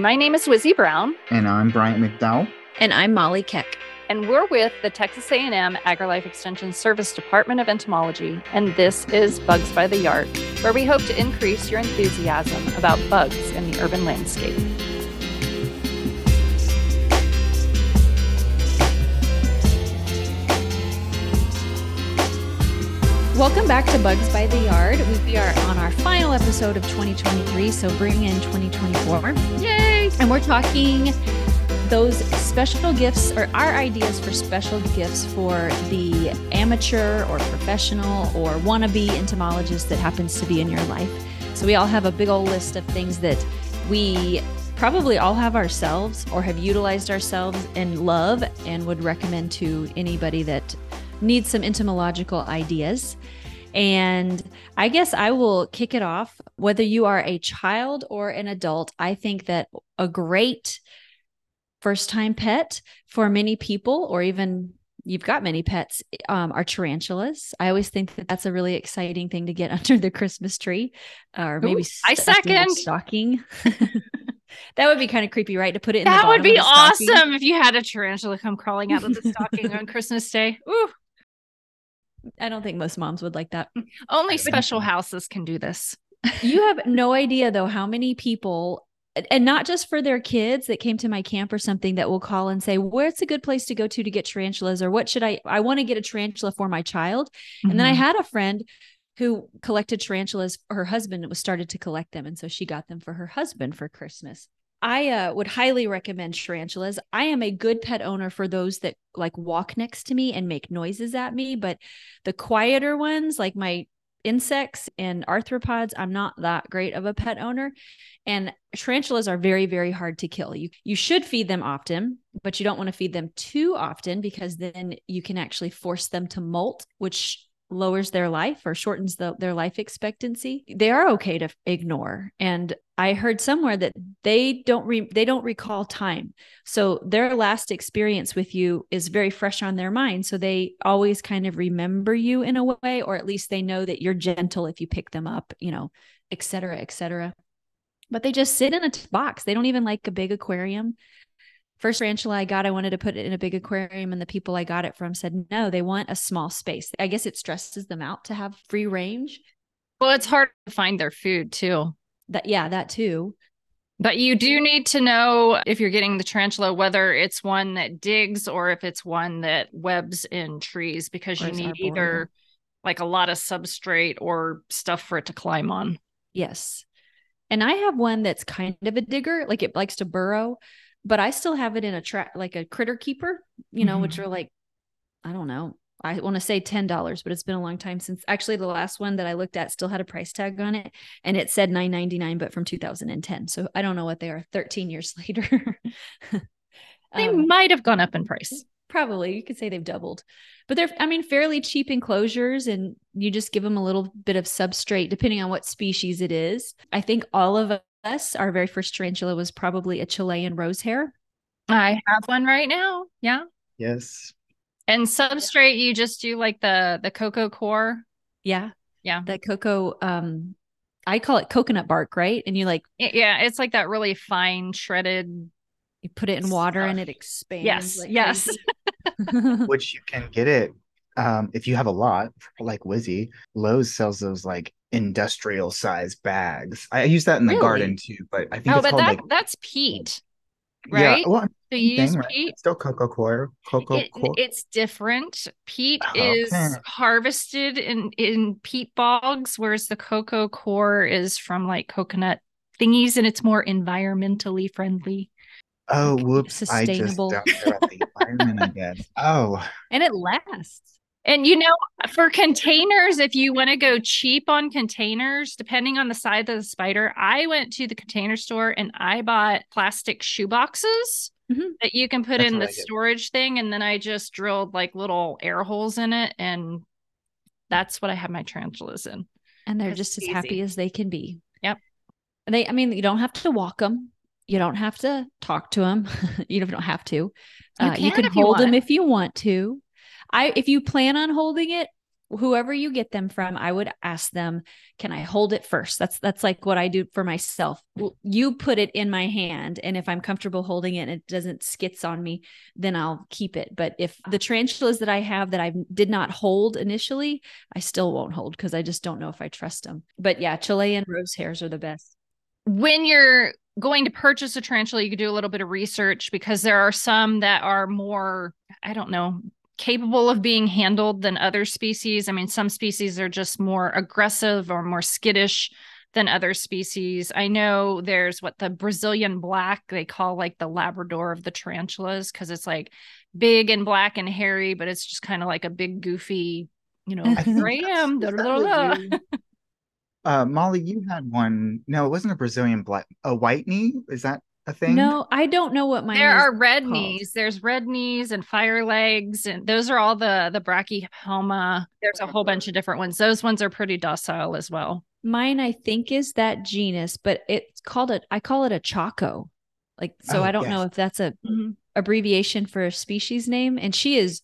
My name is Wizzie Brown. And I'm Bryant McDowell. And I'm Molly Keck. And we're with the Texas A&M AgriLife Extension Service Department of Entomology. And this is Bugs by the Yard, where we hope to increase your enthusiasm about bugs in the urban landscape. Welcome back to Bugs by the Yard. We are on our final episode of 2023, so bring in 2024. Yay! And we're talking those special gifts or our ideas for special gifts for the amateur or professional or wannabe entomologist that happens to be in your life. So we all have a big old list of things that we probably all have ourselves or have utilized ourselves and love and would recommend to anybody that needs some entomological ideas. And I guess I will kick it off. Whether you are a child or an adult, I think that a great first time pet for many people, or even you've got many pets, um, are tarantulas. I always think that that's a really exciting thing to get under the Christmas tree, or maybe Ooh, I second stocking. that would be kind of creepy, right? To put it in that would be awesome if you had a tarantula come crawling out of the stocking on Christmas Day. Ooh. I don't think most moms would like that. Only special houses can do this. you have no idea though how many people and not just for their kids that came to my camp or something that will call and say where's a good place to go to to get tarantulas or what should i i want to get a tarantula for my child mm-hmm. and then i mm-hmm. had a friend who collected tarantulas her husband was started to collect them and so she got them for her husband for christmas I uh, would highly recommend tarantulas. I am a good pet owner for those that like walk next to me and make noises at me, but the quieter ones, like my insects and arthropods, I'm not that great of a pet owner. And tarantulas are very, very hard to kill. You you should feed them often, but you don't want to feed them too often because then you can actually force them to molt, which lowers their life or shortens the, their life expectancy they are okay to ignore. And i heard somewhere that they don't re, they don't recall time. So their last experience with you is very fresh on their mind. So they always kind of remember you in a way or at least they know that you're gentle if you pick them up you know et cetera et cetera. But they just sit in a box. They don't even like a big aquarium first tarantula I got, I wanted to put it in a big aquarium, and the people I got it from said no, they want a small space. I guess it stresses them out to have free range. Well, it's hard to find their food too. That yeah, that too. But you do need to know if you're getting the tarantula whether it's one that digs or if it's one that webs in trees because you need either like a lot of substrate or stuff for it to climb on. Yes. And I have one that's kind of a digger, like it likes to burrow but I still have it in a track like a critter keeper, you know, mm-hmm. which are like, I don't know. I want to say $10, but it's been a long time since actually the last one that I looked at still had a price tag on it and it said 9.99 but from 2010. So I don't know what they are 13 years later. they um, might have gone up in price. Probably. You could say they've doubled. But they're I mean fairly cheap enclosures and you just give them a little bit of substrate depending on what species it is. I think all of us, our very first tarantula was probably a Chilean rose hair. I have one right now. Yeah. Yes. And substrate, you just do like the the cocoa coir. Yeah. Yeah. The cocoa um I call it coconut bark, right? And you like yeah, it's like that really fine shredded. You put it in water stuff. and it expands. Yes, like yes. Which you can get it um, if you have a lot, like Wizzie. Lowe's sells those like industrial size bags. I use that in the really? garden too, but I think oh, it's but that, like that's peat, right? Yeah, well, so you use right. peat. It's still cocoa coir. Cocoa it, It's different. Peat oh, is harvested in in peat bogs, whereas the cocoa coir is from like coconut thingies, and it's more environmentally friendly. Oh, whoops! Sustainable. I just don't care about the environment, I guess. Oh, and it lasts. And you know, for containers, if you want to go cheap on containers, depending on the size of the spider, I went to the container store and I bought plastic shoe boxes mm-hmm. that you can put That's in the storage thing. And then I just drilled like little air holes in it. And that's what I have my tarantulas in. And they're just as easy. happy as they can be. Yep. They, I mean, you don't have to walk them. You don't have to talk to them. you don't have to. You, uh, can, you can hold them if you want to I if you plan on holding it, whoever you get them from, I would ask them, "Can I hold it first? That's that's like what I do for myself. You put it in my hand, and if I'm comfortable holding it and it doesn't skits on me, then I'll keep it. But if the tarantulas that I have that I did not hold initially, I still won't hold because I just don't know if I trust them. But yeah, Chilean rose hairs are the best. When you're going to purchase a tarantula, you could do a little bit of research because there are some that are more, I don't know, capable of being handled than other species. I mean, some species are just more aggressive or more skittish than other species. I know there's what the Brazilian black they call like the Labrador of the tarantulas because it's like big and black and hairy, but it's just kind of like a big goofy, you know, I am. uh, Molly, you had one. No, it wasn't a Brazilian black. A white knee. Is that a thing? No, I don't know what my. There are red called. knees. There's red knees and fire legs, and those are all the the brachypelma. There's a whole bunch of different ones. Those ones are pretty docile as well. Mine, I think, is that genus, but it's called it. I call it a chaco. Like so, oh, I don't yes. know if that's a mm-hmm. abbreviation for a species name. And she is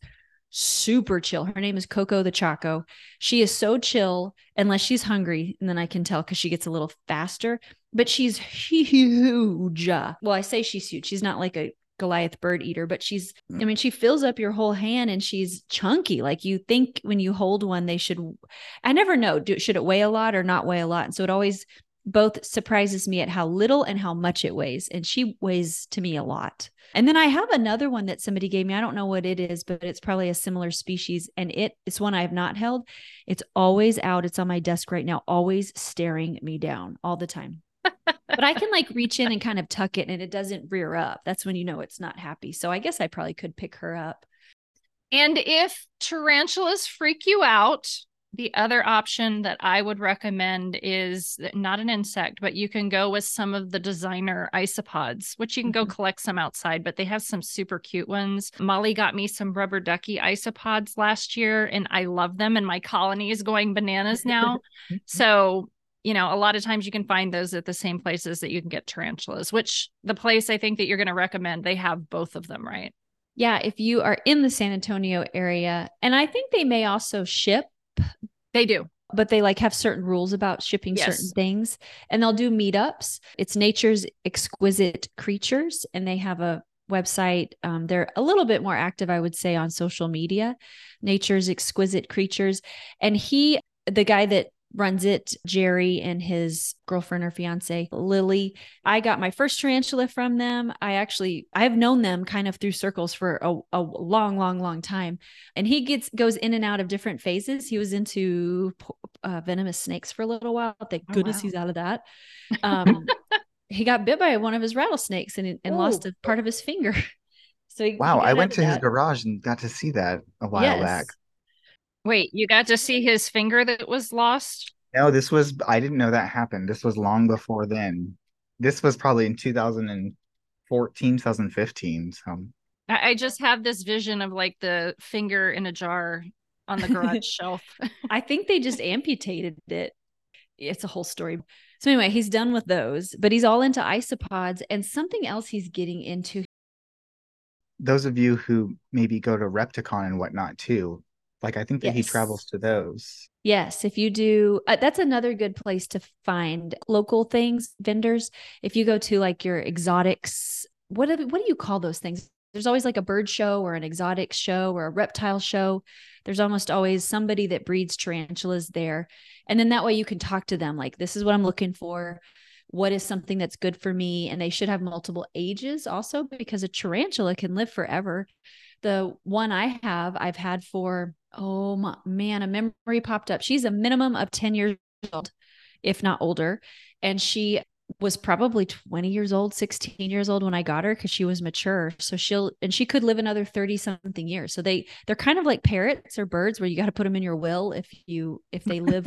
super chill. Her name is Coco the Chaco. She is so chill unless she's hungry, and then I can tell because she gets a little faster. But she's huge. Well, I say she's huge. She's not like a Goliath bird eater, but she's, I mm. mean, she fills up your whole hand and she's chunky. Like you think when you hold one, they should, I never know, do, should it weigh a lot or not weigh a lot? And so it always both surprises me at how little and how much it weighs. And she weighs to me a lot. And then I have another one that somebody gave me. I don't know what it is, but it's probably a similar species. And it it's one I have not held. It's always out. It's on my desk right now, always staring me down all the time. But I can like reach in and kind of tuck it and it doesn't rear up. That's when you know it's not happy. So I guess I probably could pick her up. And if tarantulas freak you out, the other option that I would recommend is not an insect, but you can go with some of the designer isopods, which you can go mm-hmm. collect some outside, but they have some super cute ones. Molly got me some rubber ducky isopods last year, and I love them, and my colony is going bananas now. so, you know, a lot of times you can find those at the same places that you can get tarantulas, which the place I think that you're going to recommend, they have both of them, right? Yeah, if you are in the San Antonio area, and I think they may also ship they do. But they like have certain rules about shipping yes. certain things and they'll do meetups. It's Nature's Exquisite Creatures and they have a website. Um, they're a little bit more active, I would say, on social media. Nature's Exquisite Creatures. And he, the guy that runs it, Jerry and his girlfriend or fiance, Lily. I got my first tarantula from them. I actually I've known them kind of through circles for a, a long, long, long time. And he gets goes in and out of different phases. He was into uh, venomous snakes for a little while. Thank oh, goodness wow. he's out of that. Um, he got bit by one of his rattlesnakes and, and lost a part of his finger. So he, wow, he I went to that. his garage and got to see that a while yes. back. Wait, you got to see his finger that was lost? No, this was I didn't know that happened. This was long before then. This was probably in 2014, 2015. So I just have this vision of like the finger in a jar on the garage shelf. I think they just amputated it. It's a whole story. So anyway, he's done with those, but he's all into isopods and something else he's getting into. Those of you who maybe go to Repticon and whatnot too, like I think that yes. he travels to those. Yes, if you do, uh, that's another good place to find local things, vendors. If you go to like your exotics, what do, what do you call those things? There's always like a bird show or an exotic show or a reptile show. There's almost always somebody that breeds tarantulas there. And then that way you can talk to them like, this is what I'm looking for. What is something that's good for me? And they should have multiple ages also because a tarantula can live forever. The one I have, I've had for oh my, man, a memory popped up. She's a minimum of 10 years old, if not older. And she was probably 20 years old, 16 years old when I got her because she was mature. So she'll and she could live another 30 something years. So they they're kind of like parrots or birds where you got to put them in your will if you if they live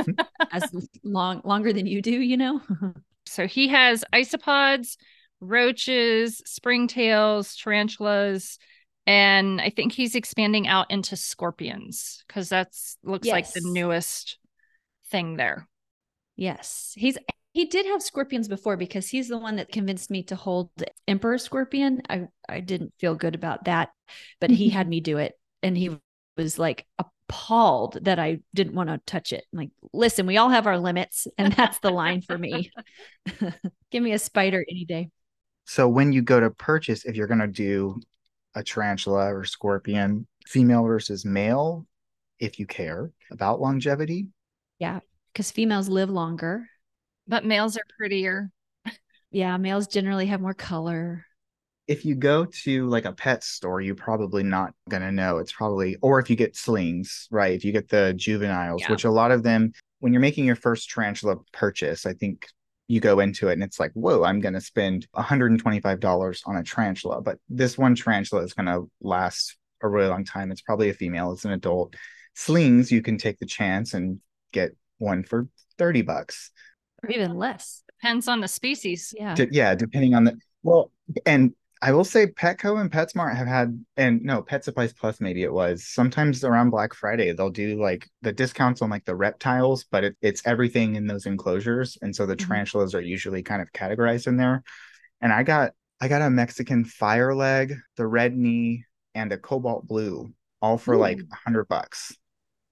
as long longer than you do, you know. so he has isopods, roaches, springtails, tarantulas, and I think he's expanding out into scorpions because that's looks yes. like the newest thing there. Yes, he's he did have scorpions before because he's the one that convinced me to hold emperor scorpion. I I didn't feel good about that, but he had me do it, and he was like appalled that I didn't want to touch it. I'm like, listen, we all have our limits, and that's the line for me. Give me a spider any day. So when you go to purchase, if you're going to do a tarantula or scorpion, female versus male, if you care about longevity. Yeah, because females live longer. But males are prettier. Yeah, males generally have more color if you go to like a pet store, you're probably not going to know. It's probably, or if you get slings, right? If you get the juveniles, yeah. which a lot of them, when you're making your first tarantula purchase, I think you go into it and it's like, whoa, I'm going to spend $125 on a tarantula. But this one tarantula is going to last a really long time. It's probably a female, it's an adult. Slings, you can take the chance and get one for 30 bucks. Or even less. Depends on the species. Yeah. D- yeah, depending on the well, and I will say Petco and PetSmart have had, and no, Pet Supplies Plus, maybe it was. Sometimes around Black Friday, they'll do like the discounts on like the reptiles, but it, it's everything in those enclosures. And so the mm-hmm. tarantulas are usually kind of categorized in there. And I got, I got a Mexican fire leg, the red knee, and a cobalt blue, all for Ooh. like a hundred bucks.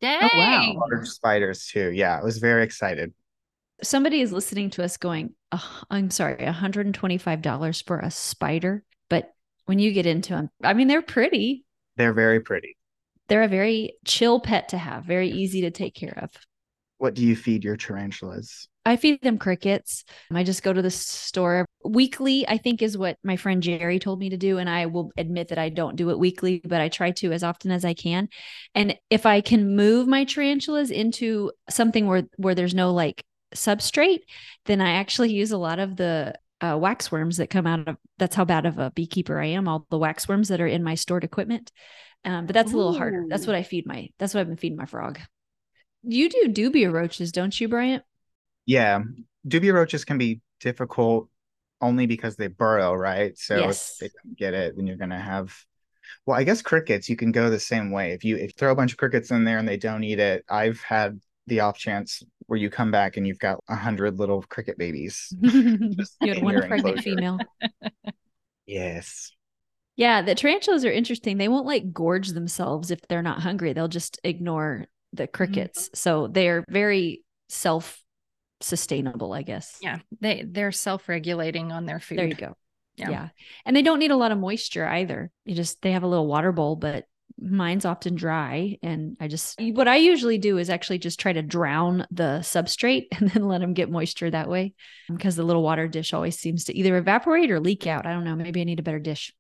Dang. Oh, wow. Large spiders too. Yeah, I was very excited. Somebody is listening to us going, oh, I'm sorry, $125 for a spider when you get into them. I mean, they're pretty. They're very pretty. They're a very chill pet to have, very easy to take care of. What do you feed your tarantulas? I feed them crickets. I just go to the store weekly, I think is what my friend Jerry told me to do. And I will admit that I don't do it weekly, but I try to as often as I can. And if I can move my tarantulas into something where, where there's no like substrate, then I actually use a lot of the uh, wax worms that come out of that's how bad of a beekeeper I am. All the wax worms that are in my stored equipment. Um, but that's Ooh. a little harder. That's what I feed my that's what I've been feeding my frog. You do dubia roaches, don't you, Bryant? Yeah. Dubia roaches can be difficult only because they burrow, right? So yes. if they don't get it, then you're gonna have well, I guess crickets, you can go the same way. If you if you throw a bunch of crickets in there and they don't eat it, I've had the off chance where you come back and you've got a hundred little cricket babies. you had one pregnant female. yes. Yeah, the tarantulas are interesting. They won't like gorge themselves if they're not hungry. They'll just ignore the crickets. Mm-hmm. So they're very self sustainable, I guess. Yeah. They they're self-regulating on their food. There you go. Yeah. yeah. And they don't need a lot of moisture either. You just they have a little water bowl, but mine's often dry and i just what i usually do is actually just try to drown the substrate and then let them get moisture that way because the little water dish always seems to either evaporate or leak out. I don't know maybe i need a better dish.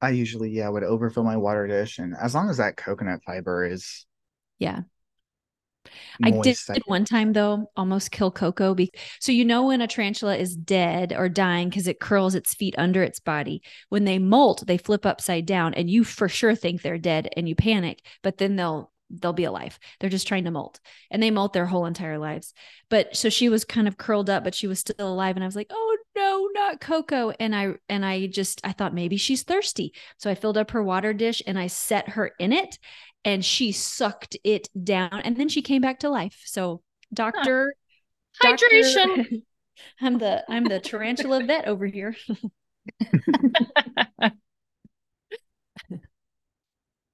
I usually yeah would overfill my water dish and as long as that coconut fiber is yeah I did one time though, almost kill Coco. Be- so you know when a tarantula is dead or dying because it curls its feet under its body. When they molt, they flip upside down, and you for sure think they're dead, and you panic. But then they'll they'll be alive. They're just trying to molt, and they molt their whole entire lives. But so she was kind of curled up, but she was still alive, and I was like, oh no, not Coco. And I and I just I thought maybe she's thirsty, so I filled up her water dish and I set her in it, and she sucked it down and then she came back to life. So doctor huh. hydration. Doctor, I'm the I'm the tarantula vet over here.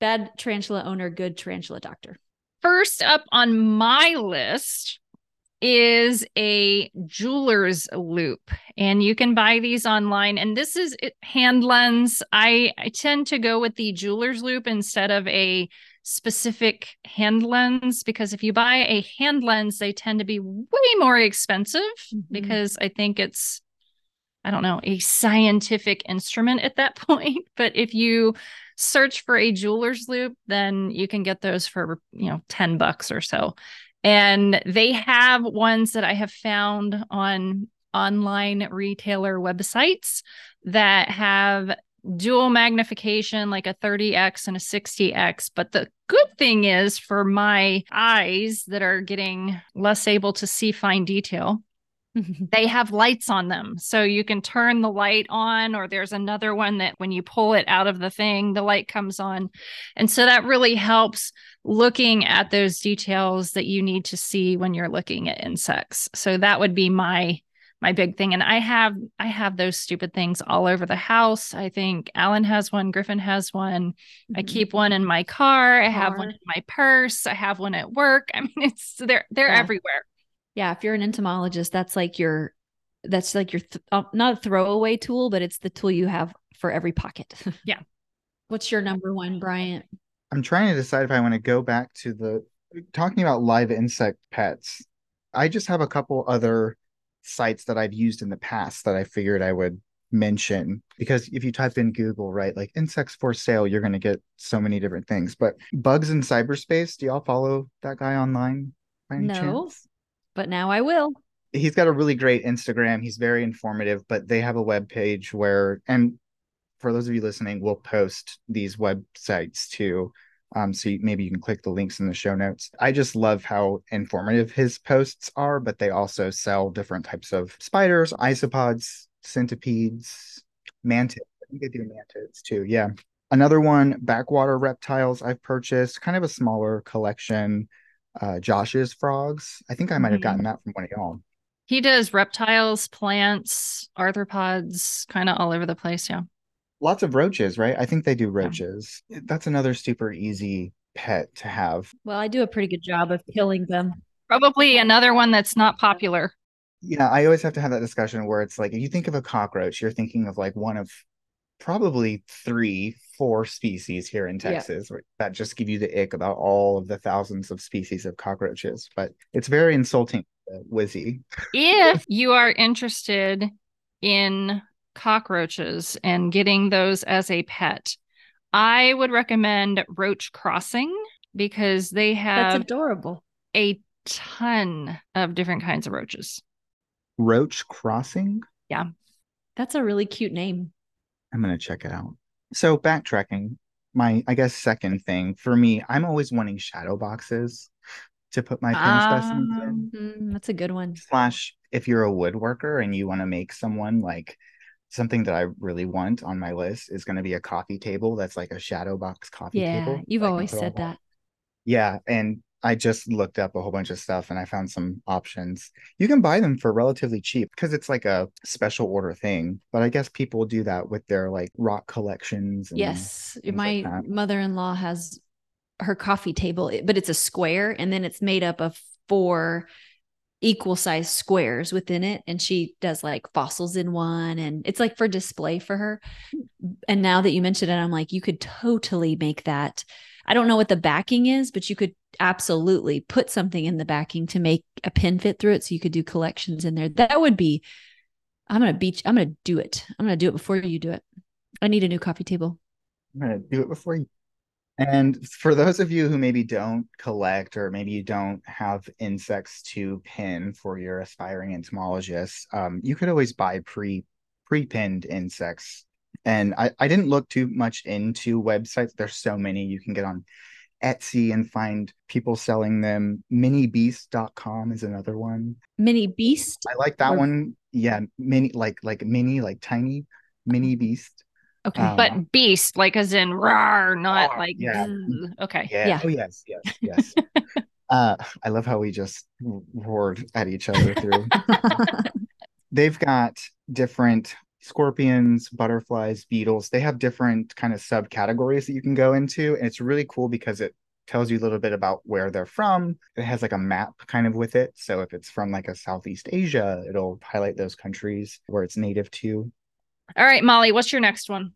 Bad tarantula owner, good tarantula doctor. First up on my list is a jeweler's loupe and you can buy these online and this is hand lens I, I tend to go with the jeweler's loupe instead of a specific hand lens because if you buy a hand lens, they tend to be way more expensive mm-hmm. because I think it's, I don't know, a scientific instrument at that point. But if you search for a jeweler's loupe, then you can get those for, you know, 10 bucks or so. And they have ones that I have found on online retailer websites that have dual magnification, like a 30x and a 60x. But the good thing is for my eyes that are getting less able to see fine detail, they have lights on them. So you can turn the light on, or there's another one that when you pull it out of the thing, the light comes on. And so that really helps looking at those details that you need to see when you're looking at insects. So that would be my my big thing. And I have I have those stupid things all over the house. I think Alan has one, Griffin has one. Mm-hmm. I keep one in my car. I have one in my purse. I have one at work. I mean, it's they're they're yeah. everywhere. Yeah, if you're an entomologist, that's like your that's like your th- uh, not a throwaway tool, but it's the tool you have for every pocket. yeah. What's your number one, Bryant? I'm trying to decide if I want to go back to the talking about live insect pets. I just have a couple other sites that I've used in the past that I figured I would mention because if you type in Google, right, like insects for sale, you're going to get so many different things. But bugs in cyberspace, do y'all follow that guy online? no, chance? but now I will. He's got a really great Instagram. He's very informative, but they have a web page where, and for those of you listening, we'll post these websites too um, so you, maybe you can click the links in the show notes. I just love how informative his posts are, but they also sell different types of spiders, isopods, centipedes, mantids. I think they do mantids too. Yeah. Another one, backwater reptiles I've purchased, kind of a smaller collection. Uh, Josh's frogs. I think I might have gotten mm-hmm. that from one of y'all. He does reptiles, plants, arthropods, kind of all over the place. Yeah lots of roaches, right? I think they do roaches. Yeah. That's another super easy pet to have. Well, I do a pretty good job of killing them. Probably another one that's not popular. Yeah, I always have to have that discussion where it's like if you think of a cockroach, you're thinking of like one of probably three, four species here in Texas yeah. that just give you the ick about all of the thousands of species of cockroaches. But it's very insulting, uh, Wizzie. If you are interested in cockroaches and getting those as a pet, I would recommend Roach Crossing because they have That's adorable. A ton of different kinds of roaches. Roach Crossing? Yeah. That's a really cute name. I'm going to check it out. So, backtracking, my, I guess, second thing for me, I'm always wanting shadow boxes to put my pin um, specimens in. Mm, that's a good one. Slash, if you're a woodworker and you want to make someone like something that I really want on my list is going to be a coffee table that's like a shadow box coffee yeah, table. You've always said that. Yeah. And I just looked up a whole bunch of stuff and I found some options. You can buy them for relatively cheap because it's like a special order thing. But I guess people do that with their like rock collections. yes. My like mother in law has her coffee table, but it's a square and then it's made up of four equal size squares within it and she does like fossils in one and it's like for display for her. And now that you mentioned it i'm like you could totally make that. I don't know what the backing is but you could absolutely put something in the backing to make a pin fit through it so you could do collections in there. That would be i'm gonna beach i'm gonna do it. I'm gonna do it before you do it. I need a new coffee table. I'm gonna do it before you and for those of you who maybe don't collect or maybe you don't have insects to pin for your aspiring entomologists, um, you could always buy pre pre-pinned insects. And I, I didn't look too much into websites. There's so many you can get on Etsy and find people selling them. Minibeast.com is another one. Mini Beast. I like that or... one. Yeah, mini like like mini like tiny mini beast. Okay. Um, but beast, like as in rawr, not like yeah. okay. Yeah. yeah. Oh yes, yes, yes. uh I love how we just roared at each other through. They've got different scorpions, butterflies, beetles. They have different kind of subcategories that you can go into. And it's really cool because it tells you a little bit about where they're from. It has like a map kind of with it. So if it's from like a Southeast Asia, it'll highlight those countries where it's native to. All right, Molly, what's your next one?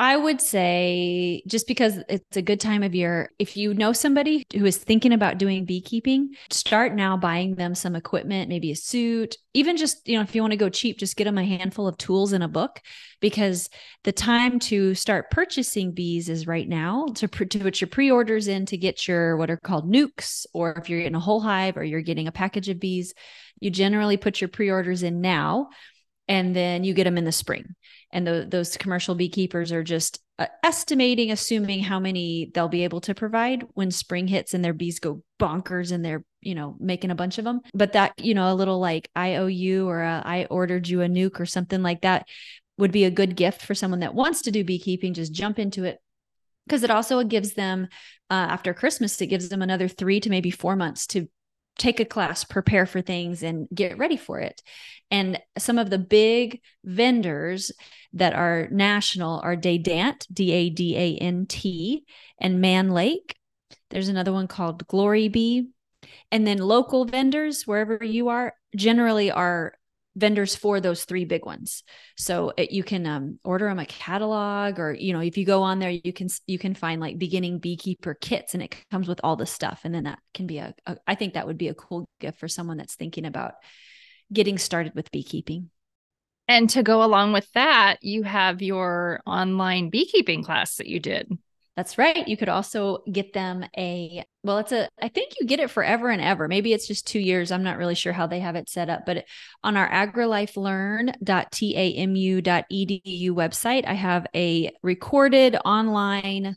I would say just because it's a good time of year, if you know somebody who is thinking about doing beekeeping, start now buying them some equipment, maybe a suit, even just, you know, if you want to go cheap, just get them a handful of tools and a book because the time to start purchasing bees is right now to, to put your pre-orders in to get your what are called nukes or if you're getting a whole hive or you're getting a package of bees, you generally put your pre-orders in now and then you get them in the spring and the, those commercial beekeepers are just uh, estimating assuming how many they'll be able to provide when spring hits and their bees go bonkers and they're you know making a bunch of them but that you know a little like i owe you or a, I ordered you a nuke or something like that would be a good gift for someone that wants to do beekeeping just jump into it. Because it also gives them uh, after christmas it gives them another three to maybe four months to take a class, prepare for things, and get ready for it. And some of the big vendors that are national are Dadant, D A D A N T, and Mann Lake. There's another one called Glory Bee. And then local vendors, wherever you are, generally are vendors for those three big ones. So it, you can um, order them a catalog or you know if you go on there you can you can find like beginning beekeeper kits and it comes with all the stuff. And then that can be a, a I think that would be a cool gift for someone that's thinking about getting started with beekeeping. And to go along with that you have your online beekeeping class that you did that's right. You could also get them a, well, it's a, I think you get it forever and ever. Maybe it's just two years. I'm not really sure how they have it set up, but on our agrilifelearn.tamu.edu website, I have a recorded online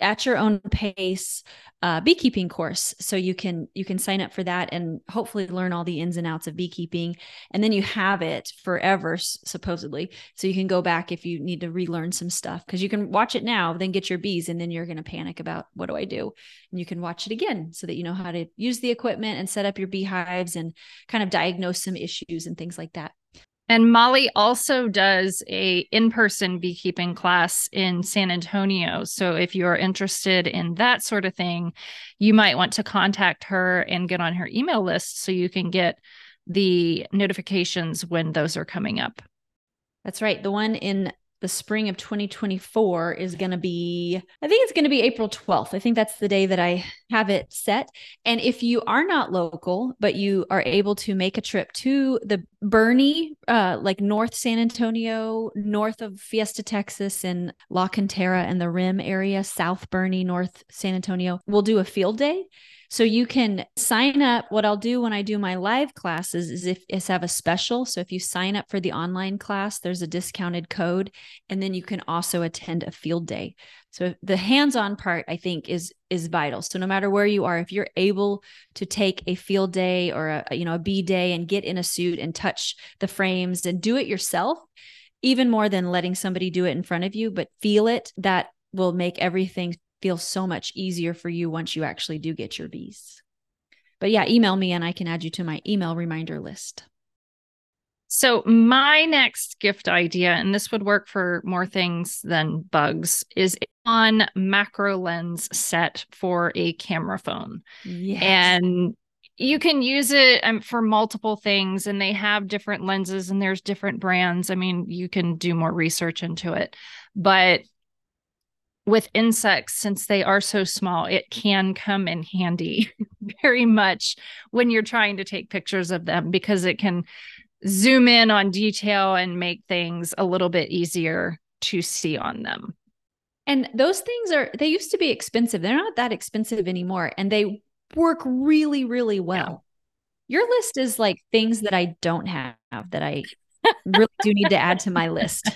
at your own pace uh, beekeeping course. So you can you can sign up for that and hopefully learn all the ins and outs of beekeeping. And then you have it forever supposedly. So you can go back if you need to relearn some stuff because you can watch it now then get your bees and then you're going to panic about what do i do? And you can watch it again so that you know how to use the equipment and set up your beehives and kind of diagnose some issues and things like that and Molly also does a in-person beekeeping class in San Antonio. So if you're interested in that sort of thing, you might want to contact her and get on her email list so you can get the notifications when those are coming up. That's right. The one in the spring of 2024 is going to be, I think it's going to be April 12th. I think that's the day that I have it set. And if you are not local, but you are able to make a trip to the Boerne, uh, like North San Antonio, north of Fiesta, Texas, and La Cantera and the Rim area, South Boerne, North San Antonio, we'll do a field day. So you can sign up. What I'll do when I do my live classes is if is have a special. So if you sign up for the online class, there's a discounted code, and then you can also attend a field day. So the hands-on part, I think, is is vital. So no matter where you are, if you're able to take a field day or a you know a bee day and get in a suit and touch the frames and do it yourself, even more than letting somebody do it in front of you, but feel it, that will make everything feel so much easier for you once you actually do get your bees. But yeah, email me and I can add you to my email reminder list. So, my next gift idea, and this would work for more things than bugs, is on macro lens set for a camera phone. Yes. And you can use it um, for multiple things, and they have different lenses and there's different brands. I mean, you can do more research into it. But with insects, since they are so small, it can come in handy very much when you're trying to take pictures of them because it can zoom in on detail and make things a little bit easier to see on them. And those things are, they used to be expensive. They're not that expensive anymore. And they work really, really well. Yeah. Your list is like things that I don't have that I really do need to add to my list.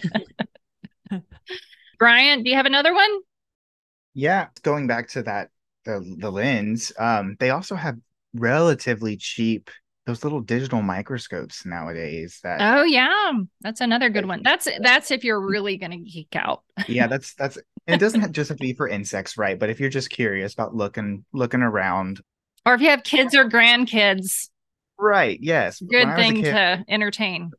Bryant, do you have another one? Yeah, going back to that the the lens, um, they also have relatively cheap those little digital microscopes nowadays that Oh yeah, that's another good one. That's that's if you're really going to geek out. yeah, that's that's it doesn't just have to be for insects, right? But if you're just curious about looking looking around or if you have kids or grandkids. Right, yes. Good thing kid, to entertain.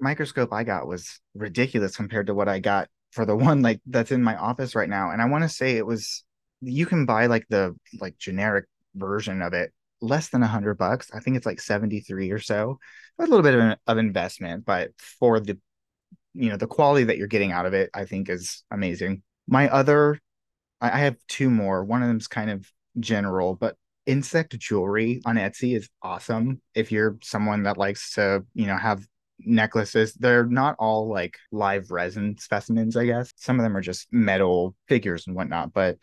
Microscope I got was ridiculous compared to what I got for the one like that's in my office right now and i want to say it was you can buy like the like generic version of it less than a hundred bucks i think it's like 73 or so a little bit of, an, of investment but for the you know the quality that you're getting out of it i think is amazing my other i, I have two more one of them's kind of general but insect jewelry on etsy is awesome if you're someone that likes to you know have necklaces. They're not all like live resin specimens, I guess. Some of them are just metal figures and whatnot, but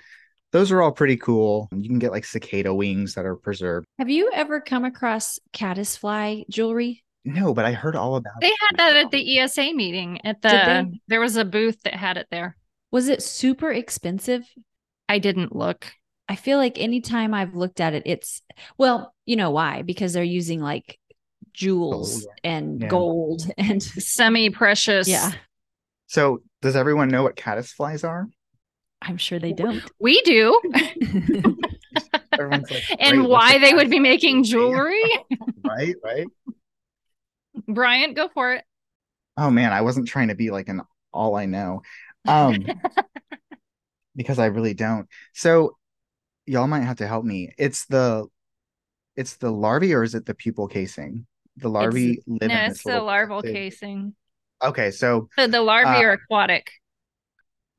those are all pretty cool. You can get like cicada wings that are preserved. Have you ever come across caddisfly jewelry? No, but I heard all about they it. They had that at the ESA meeting at the there was a booth that had it there. Was it super expensive? I didn't look. I feel like anytime I've looked at it, it's well, you know why? Because they're using like jewels gold. and yeah. gold and semi precious. Yeah. So, does everyone know what caddisflies are? I'm sure they don't. We do. like, and why they would be making jewelry. right, right. Bryant, go for it. Oh man, I wasn't trying to be like an all I know. Um because I really don't. So y'all might have to help me. It's the it's the larvae or is it the pupal casing? The larvae it's, live no, in it's the larval casing. Okay, so, so the larvae uh, are aquatic.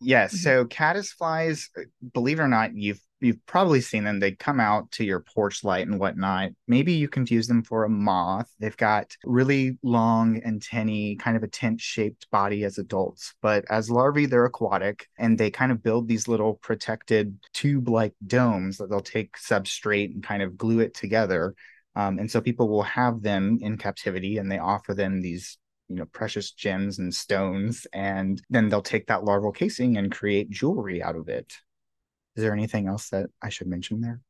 Yes. Mm-hmm. So caddisflies, believe it or not, you've you've probably seen them. They come out to your porch light and whatnot. Maybe you confuse them for a moth. They've got really long antennae, kind of a tent shaped body as adults, but as larvae, they're aquatic and they kind of build these little protected tube like domes that they'll take substrate and kind of glue it together. Um, and so people will have them in captivity and they offer them these you know precious gems and stones and then they'll take that larval casing and create jewelry out of it. Is there anything else that i should mention there?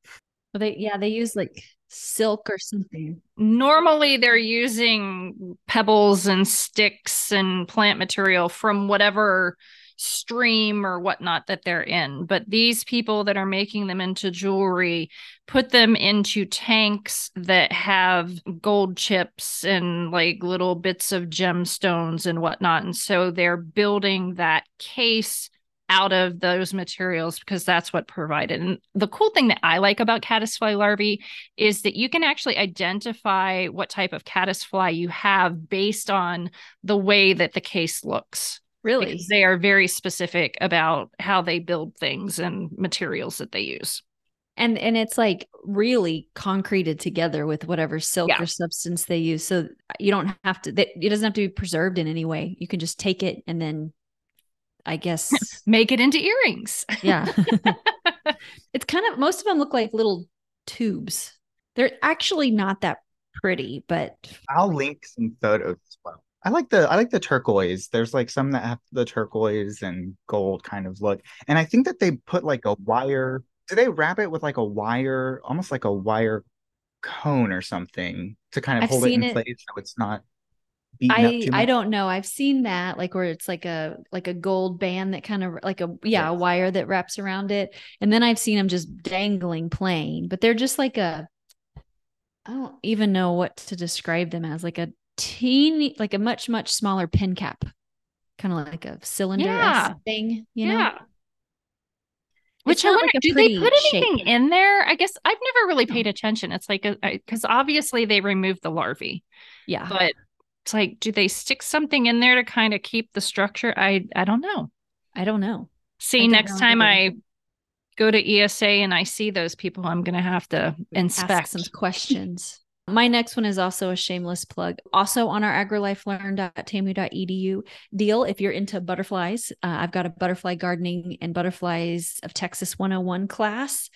Well, they yeah they use like silk or something. Normally they're using pebbles and sticks and plant material from whatever stream or whatnot that they're in. But these people that are making them into jewelry put them into tanks that have gold chips and like little bits of gemstones and whatnot. And so they're building that case out of those materials because that's what provided. And the cool thing that I like about caddisfly larvae is that you can actually identify what type of caddisfly you have based on the way that the case looks. Really? Because they are very specific about how they build things and materials that they use. And and it's like really concreted together with whatever silk yeah. or substance they use. So you don't have to it doesn't have to be preserved in any way. You can just take it and then I guess make it into earrings. yeah. it's kind of most of them look like little tubes. They're actually not that pretty, but I'll link some photos as well. I like the I like the turquoise. There's like some that have the turquoise and gold kind of look. And I think that they put like a wire. Do they wrap it with like a wire, almost like a wire cone or something to kind of I've hold it in it. place so it's not I I don't know. I've seen that like where it's like a like a gold band that kind of like a yeah, yes. a wire that wraps around it. And then I've seen them just dangling plain, but they're just like a I don't even know what to describe them as like a teeny, like a much, much smaller pin cap, kind of like a cylinder yeah. thing, you know? Yeah. Which I wonder, like do they put anything shape. in there? I guess I've never really paid attention. It's like, because obviously they removed the larvae. Yeah. But it's like, do they stick something in there to kind of keep the structure? I, I don't know. I don't know. See, next time I go to ESA and I see those people, I'm going to have to inspect Ask some questions. My next one is also a shameless plug. Also on our agrilifelearn.tamu.edu deal, if you're into butterflies, uh, I've got a butterfly gardening and butterflies of Texas 101 class.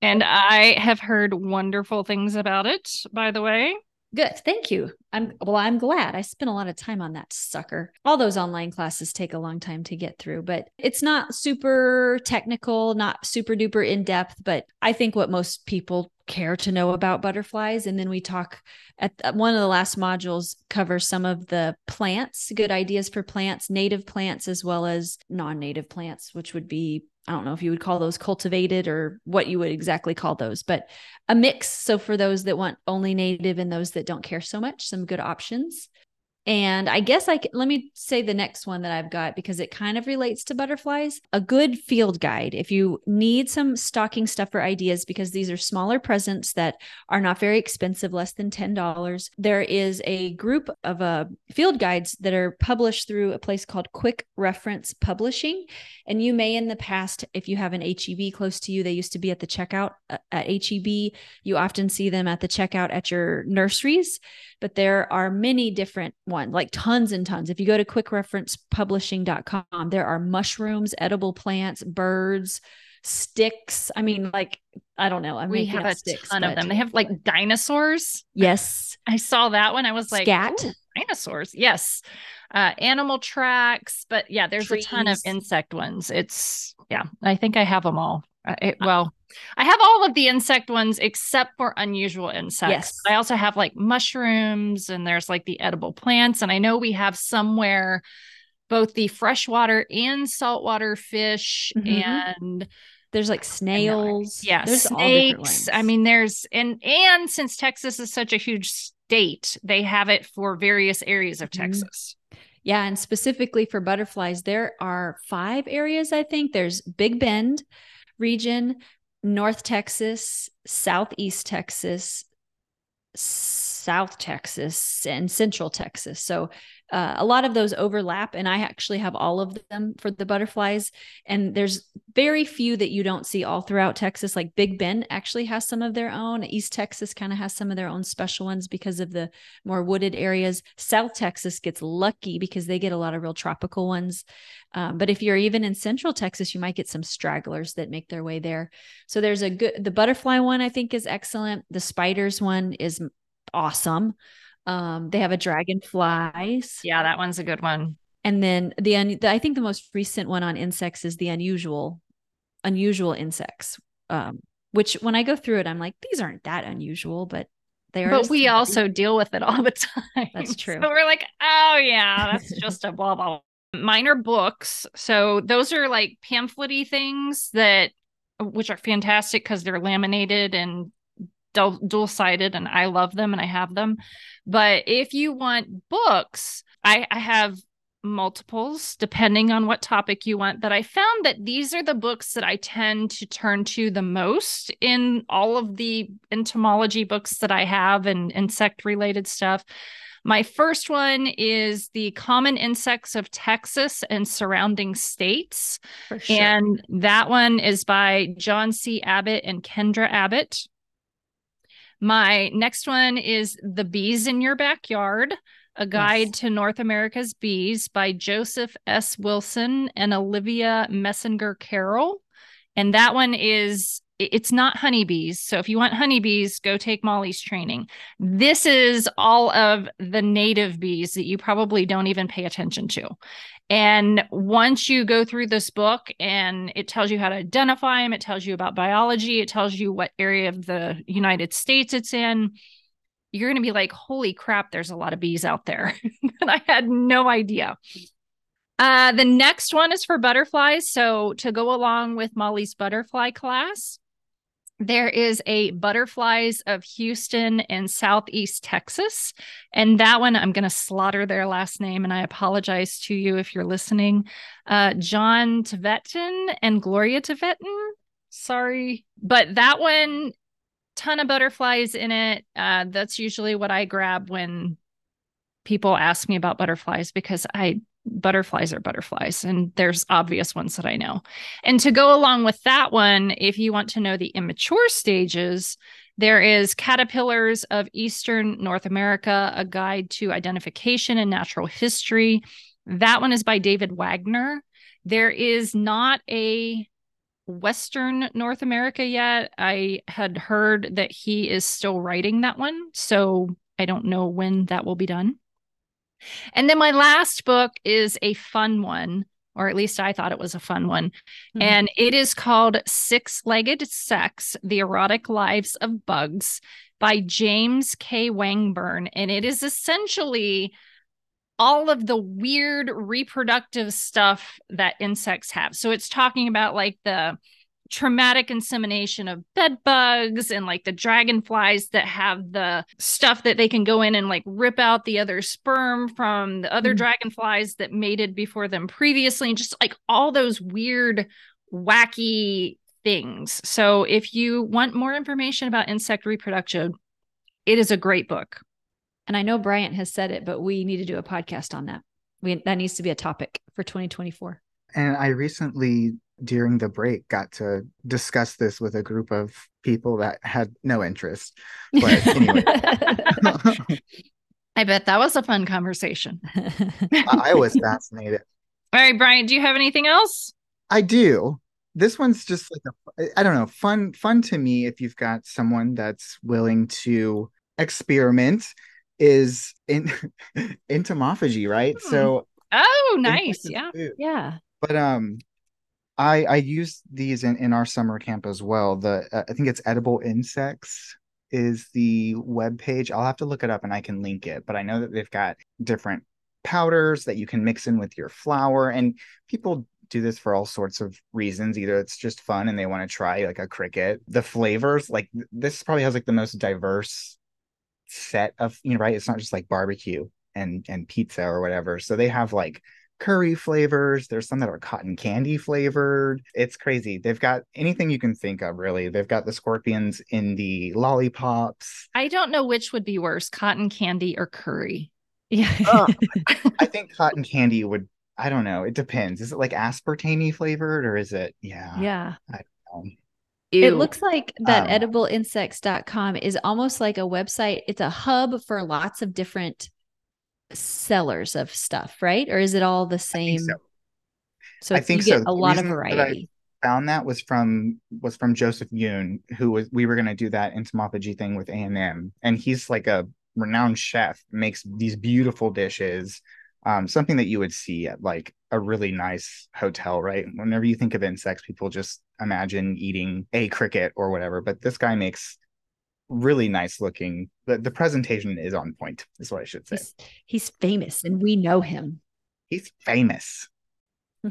And I have heard wonderful things about it, by the way. Good. Thank you. I'm well, I'm glad. I spent a lot of time on that sucker. All those online classes take a long time to get through, but it's not super technical, not super duper in depth, but I think what most people care to know about butterflies and then we talk at one of the last modules covers some of the plants, good ideas for plants, native plants as well as non-native plants, which would be I don't know if you would call those cultivated or what you would exactly call those, but a mix. So for those that want only native and those that don't care so much, some good options. And I guess I can, let me say the next one that I've got because it kind of relates to butterflies. A good field guide. If you need some stocking stuffer ideas, because these are smaller presents that are not very expensive, less than $10, there is a group of uh, field guides that are published through a place called Quick Reference Publishing. And you may in the past, if you have an HEB close to you, they used to be at the checkout uh, at HEB. You often see them at the checkout at your nurseries but there are many different ones, like tons and tons. If you go to quickreferencepublishing.com, there are mushrooms, edible plants, birds, sticks. I mean, like, I don't know. I'm we have a sticks, ton but... of them. They have like dinosaurs. Yes. I saw that one. I was like, Scat. dinosaurs. Yes. Uh, animal tracks. But yeah, there's Trees. a ton of insect ones. It's, yeah, I think I have them all. Uh, it, well, I have all of the insect ones except for unusual insects. Yes. I also have like mushrooms and there's like the edible plants. And I know we have somewhere both the freshwater and saltwater fish mm-hmm. and There's like snails. Yeah, there's snakes. I mean, there's and and since Texas is such a huge state, they have it for various areas of mm-hmm. Texas. Yeah, and specifically for butterflies, there are five areas. I think there's Big Bend region, North Texas, Southeast Texas, South Texas, and Central Texas. So uh, a lot of those overlap, and I actually have all of them for the butterflies. And there's very few that you don't see all throughout Texas. Like Big Bend actually has some of their own. East Texas kind of has some of their own special ones because of the more wooded areas. South Texas gets lucky because they get a lot of real tropical ones. Um, but if you're even in Central Texas, you might get some stragglers that make their way there. So there's a good, the butterfly one I think is excellent. The spiders one is awesome. Um, they have a dragonflies. Yeah, that one's a good one. And then the, un- the I think the most recent one on insects is the unusual, unusual insects. Um, which when I go through it, I'm like, these aren't that unusual, but they are. But we also deal with it all the time. That's true. So we're like, oh yeah, that's just a blah blah. Minor books. So those are like pamphlety things that, which are fantastic because they're laminated and dual sided, and I love them and I have them. But if you want books, I, I have multiples depending on what topic you want but i found that these are the books that i tend to turn to the most in all of the entomology books that i have and insect related stuff my first one is the common insects of texas and surrounding states sure. and that one is by john c abbott and kendra abbott my next one is The Bees in Your Backyard, a guide yes. to North America's bees by Joseph S. Wilson and Olivia Messinger Carril. And that one is it's not honeybees. So if you want honeybees, go take Molly's training. This is all of the native bees that you probably don't even pay attention to. And once you go through this book and it tells you how to identify them, it tells you about biology, it tells you what area of the United States it's in, you're going to be like, holy crap, there's a lot of bees out there. and I had no idea. Uh, the next one is for butterflies. So, to go along with Molly's butterfly class, there is a Butterflies of Houston and Southeast Texas. And that one, I'm going to slaughter their last name. And I apologize to you if you're listening. Uh, John Tveten and Gloria Tveten. Sorry. But that one, ton of butterflies in it. Uh, that's usually what I grab when people ask me about butterflies because I butterflies are butterflies and there's obvious ones that I know. And to go along with that one, if you want to know the immature stages, there is Caterpillars of Eastern North America, a guide to identification and natural history. That one is by David Wagner. There is not a Western North America yet. I had heard that he is still writing that one. So I don't know when that will be done. And then my last book is a fun one, or at least I thought it was a fun one. Mm-hmm. And it is called Six Legged Sex The Erotic Lives of Bugs by James K. Wangberg. And it is essentially all of the weird reproductive stuff that insects have. So it's talking about like the traumatic insemination of bed bugs and like the dragonflies that have the stuff that they can go in and like rip out the other sperm from the other mm. dragonflies that mated before them previously and just like all those weird wacky things. So if you want more information about insect reproduction, it is a great book. And I know Bryant has said it, but we need to do a podcast on that. We that needs to be a topic for 2024. And I recently during the break got to discuss this with a group of people that had no interest. But anyway. I bet that was a fun conversation. I was fascinated. All right, Bryant, do you have anything else? I do. This one's just like a I don't know, fun fun to me if you've got someone that's willing to experiment is in entomophagy, right? Hmm. So Oh, nice. Yeah. Food. Yeah. But um I I use these in, in our summer camp as well. The uh, I think it's edible insects is the web page. I'll have to look it up and I can link it. But I know that they've got different powders that you can mix in with your flour, and people do this for all sorts of reasons. Either it's just fun and they want to try like a cricket. The flavors, like this probably has like the most diverse set of, you know, right? It's not just like barbecue and and pizza or whatever. So they have like curry flavors. There's some that are cotton candy flavored. It's crazy. They've got anything you can think of, really. They've got the scorpions in the lollipops. I don't know which would be worse, cotton candy or curry. Yeah. uh, I think cotton candy would, I don't know. It depends. Is it like aspartame flavored or is it, yeah. Yeah. I don't know. It looks like that um, edibleinsects.com is almost like a website. It's a hub for lots of different sellers of stuff, right? Or is it all the same? so. So I think so. a lot of variety. found that was from was from Joseph Yoon, who was we were going to do that entomophagy thing with A and M, and he's like a renowned chef, makes these beautiful dishes. Um, something that you would see at like a really nice hotel, right? Whenever you think of insects, people just imagine eating a cricket or whatever, but this guy makes really nice looking. The, the presentation is on point, is what I should say. He's, he's famous and we know him. He's famous.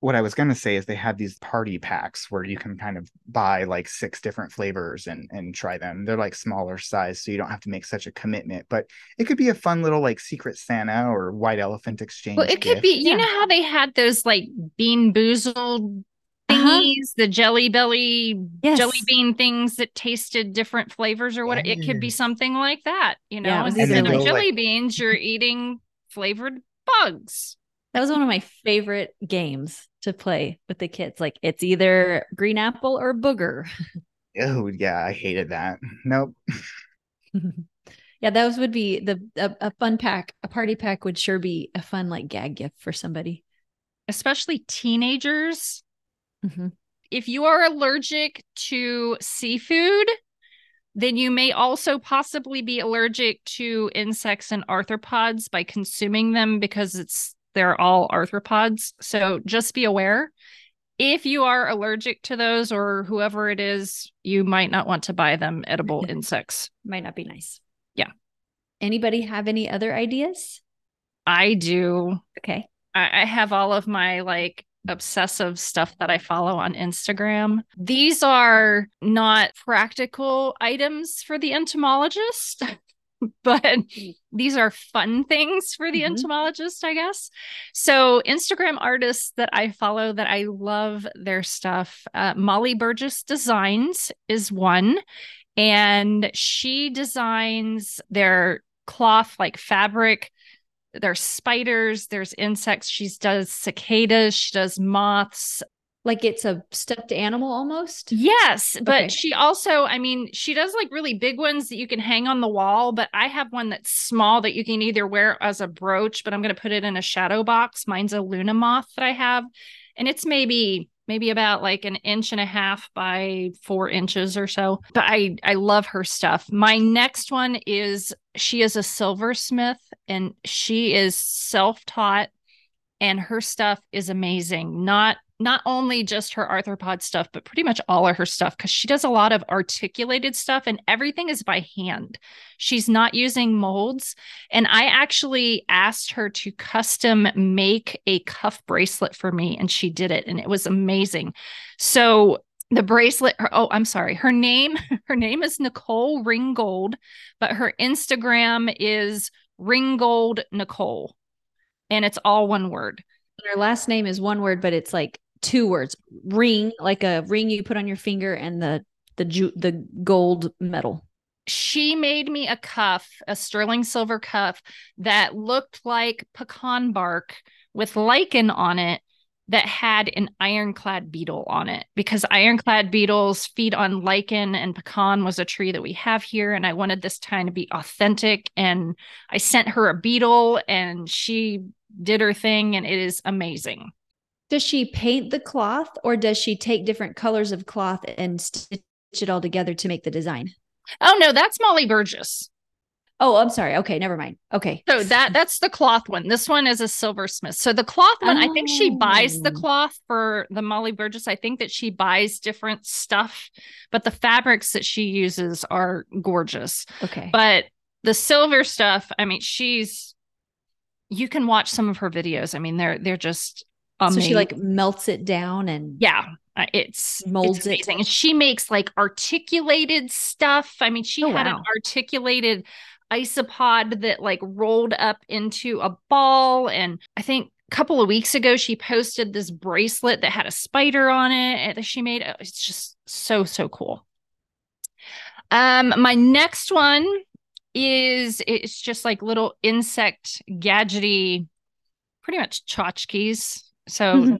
what I was going to say is they have these party packs where you can kind of buy like six different flavors and and try them. They're like smaller size, so you don't have to make such a commitment. But it could be a fun little like secret Santa or white elephant exchange. Well, it gift. could be. You yeah. know how they had those like bean boozled uh-huh. thingies, the jelly belly yes. jelly bean things that tasted different flavors or what it could be something like that. You know, yeah, instead of jelly like... beans, you're eating flavored bugs. That was one of my favorite games to play with the kids. Like it's either green apple or booger. Oh yeah, I hated that. Nope. yeah, those would be the a, a, fun pack. A party pack would sure be a fun like gag gift for somebody, especially teenagers. Mm-hmm. If you are allergic to seafood, then you may also possibly be allergic to insects and arthropods by consuming them because it's they're all arthropods. So just be aware. If you are allergic to those or whoever it is, you might not want to buy them edible insects. Might not be nice. Yeah. Anybody have any other ideas? I do. Okay. I, I have all of my like obsessive stuff that I follow on Instagram. These are not practical items for the entomologist. but these are fun things for the mm-hmm. entomologist, I guess. So, Instagram artists that I follow that I love their stuff, uh, Molly Burgess Designs is one, and she designs their cloth like fabric there's spiders, there's insects. She does cicadas, she does moths. Like it's a stuffed animal almost? Yes. But okay. she also, I mean, she does like really big ones that you can hang on the wall. But I have one that's small that you can either wear as a brooch, but I'm going to put it in a shadow box. Mine's a Luna moth that I have. And it's maybe maybe about like an inch and a half by four inches or so. But I I love her stuff. My next one is she is a silversmith and she is self-taught and her stuff is amazing. Not not only just her arthropod stuff, but pretty much all of her stuff because she does a lot of articulated stuff and everything is by hand. She's not using molds. And I actually asked her to custom make a cuff bracelet for me, and she did it, and it was amazing. So the bracelet her, oh i'm sorry her name her name is nicole ringgold but her instagram is ringgold nicole and it's all one word. Her last name is one word but it's like two words ring like a ring you put on your finger and the the ju- the gold metal she made me a cuff a sterling silver cuff that looked like pecan bark with lichen on it that had an ironclad beetle on it because ironclad beetles feed on lichen and pecan was a tree that we have here and i wanted this time to be authentic and i sent her a beetle and she did her thing and it is amazing does she paint the cloth or does she take different colors of cloth and stitch it all together to make the design? Oh no, that's Molly Burgess. Oh, I'm sorry. Okay, never mind. Okay. So that that's the cloth one. This one is a silversmith. So the cloth one, oh. I think she buys the oh. cloth for the Molly Burgess. I think that she buys different stuff, but the fabrics that she uses are gorgeous. Okay. But the silver stuff, I mean, she's you can watch some of her videos. I mean, they're they're just amazing. So she like melts it down and yeah, uh, it's molds it's amazing. It. And she makes like articulated stuff. I mean, she oh, had wow. an articulated isopod that like rolled up into a ball. And I think a couple of weeks ago, she posted this bracelet that had a spider on it that she made. It's just so, so cool. Um, my next one is it's just like little insect gadgety, pretty much tchotchkes. So mm-hmm.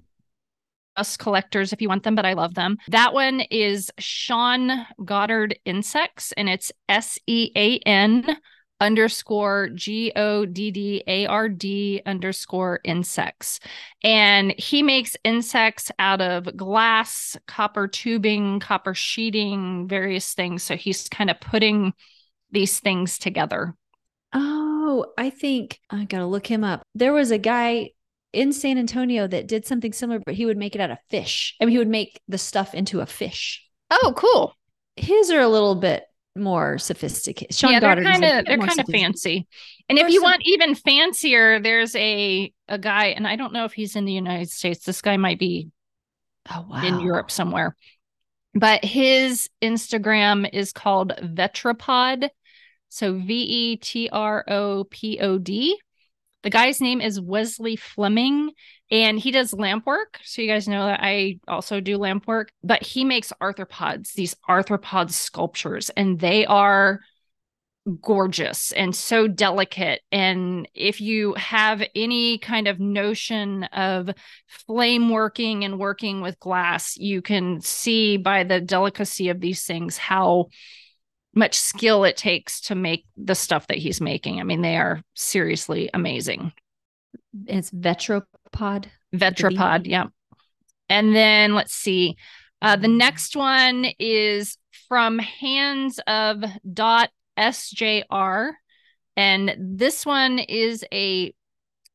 us collectors if you want them, but I love them. That one is Sean Goddard Insects, and it's S E A N underscore G O D D A R D underscore insects. And he makes insects out of glass, copper tubing, copper sheeting, various things. So he's kind of putting these things together. Oh, I think I got to look him up. There was a guy in San Antonio that did something similar, but he would make it out of fish. I mean, he would make the stuff into a fish. Oh, cool. His are a little bit more sophisticated. Sean yeah, Goddard they're kind of they're kind of fancy. And if you want even fancier, there's a a guy, and I don't know if he's in the United States. This guy might be oh, wow. in Europe somewhere. But his Instagram is called Vetropod. So V E T R O P O D. The guy's name is Wesley Fleming and he does lamp work. So you guys know that I also do lamp work, but he makes arthropods, these arthropod sculptures, and they are gorgeous and so delicate. And if you have any kind of notion of flame working and working with glass, you can see by the delicacy of these things how much skill it takes to make the stuff that he's making. I mean, they are seriously amazing. It's Vetropod. Vetropod, yeah. And then let's see. Uh, the next one is from Hands of Dot SJR. And this one is a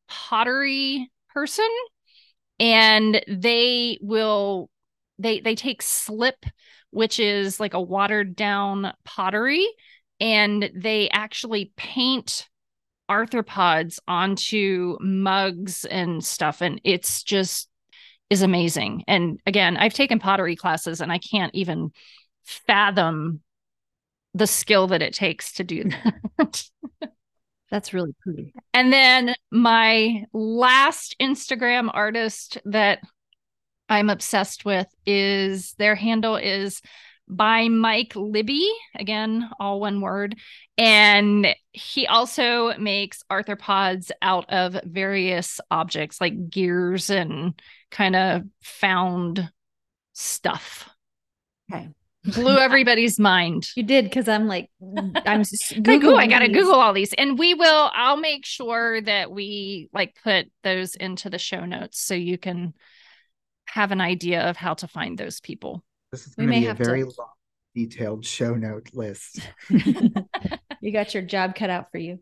pottery person. And they will they they take slip which is like a watered down pottery. And they actually paint arthropods onto mugs and stuff. And it's just is amazing. And again, I've taken pottery classes and I can't even fathom the skill that it takes to do that. That's really pretty. And then my last Instagram artist that I'm obsessed with is their handle is by Mike Libby, again, all one word. And he also makes arthropods out of various objects like gears and kind of found stuff. Okay. Blew everybody's mind. You did because I'm like, I'm oh, I gotta Google all these, and we will. I'll make sure that we like put those into the show notes so you can have an idea of how to find those people. This is going to be a very to... long, detailed show note list. you got your job cut out for you.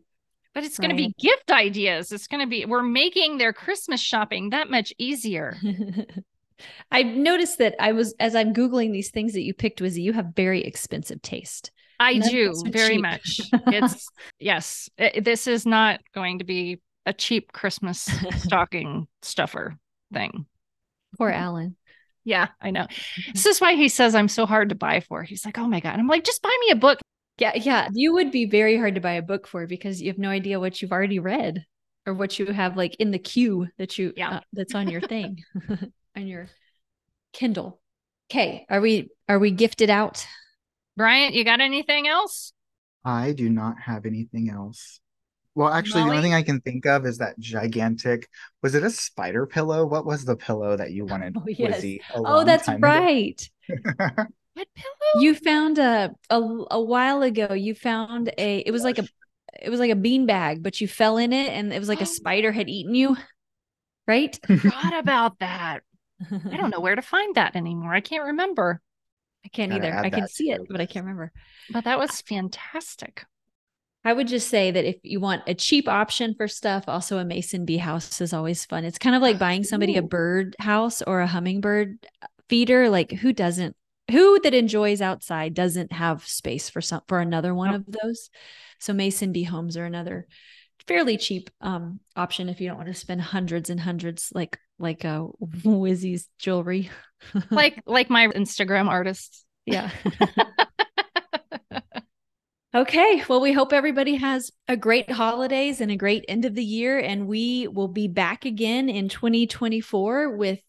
But it's going to be gift ideas. It's going to be, we're making their Christmas shopping that much easier. I noticed that I was, as I'm Googling these things that you picked, was you have very expensive taste. I do very cheap. much. It's, yes, it, this is not going to be a cheap Christmas stocking stuffer thing. Poor Alan. Yeah, I know. Mm-hmm. This is why he says I'm so hard to buy for. He's like, oh my God. I'm like, just buy me a book. Yeah, yeah. You would be very hard to buy a book for because you have no idea what you've already read or what you have like in the queue that you yeah uh, that's on your thing on your Kindle. Okay, are we are we gifted out? Bryant, you got anything else? I do not have anything else. Well, actually, Molly? the only thing I can think of is that gigantic. Was it a spider pillow? What was the pillow that you wanted? Oh, yes. oh that's right. what pillow? You found a, a a while ago. You found a. It was like a. It was like a bean bag, but you fell in it, and it was like a oh. spider had eaten you. Right? Forgot about that. I don't know where to find that anymore. I can't remember. I can't either. I can see it, but I can't remember. But that was fantastic. I would just say that if you want a cheap option for stuff, also a mason bee house is always fun. It's kind of like buying somebody a bird house or a hummingbird feeder. Like who doesn't who that enjoys outside doesn't have space for some for another one of those. So mason bee homes are another fairly cheap um, option if you don't want to spend hundreds and hundreds like like a Wizzie's jewelry. like like my Instagram artists. Yeah. okay. Well, we hope everybody has a great holidays and a great end of the year. And we will be back again in 2024 with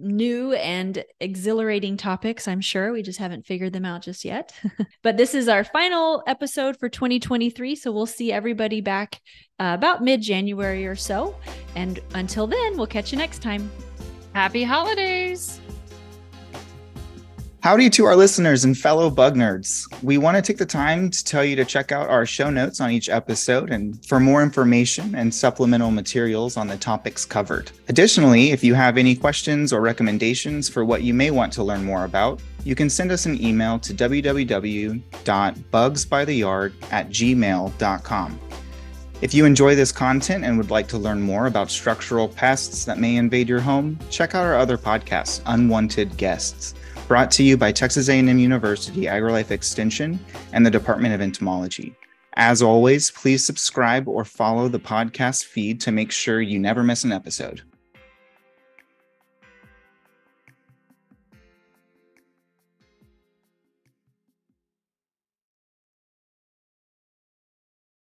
new and exhilarating topics, I'm sure. We just haven't figured them out just yet. but this is our final episode for 2023. So we'll see everybody back uh, about mid January or so. And until then, we'll catch you next time. Happy holidays. Howdy to our listeners and fellow bug nerds. We want to take the time to tell you to check out our show notes on each episode and for more information and supplemental materials on the topics covered. Additionally, if you have any questions or recommendations for what you may want to learn more about, you can send us an email to www.bugsbytheyard at gmail.com. If you enjoy this content and would like to learn more about structural pests that may invade your home, check out our other podcast, Unwanted Guests brought to you by Texas A&M University AgriLife Extension and the Department of Entomology. As always, please subscribe or follow the podcast feed to make sure you never miss an episode.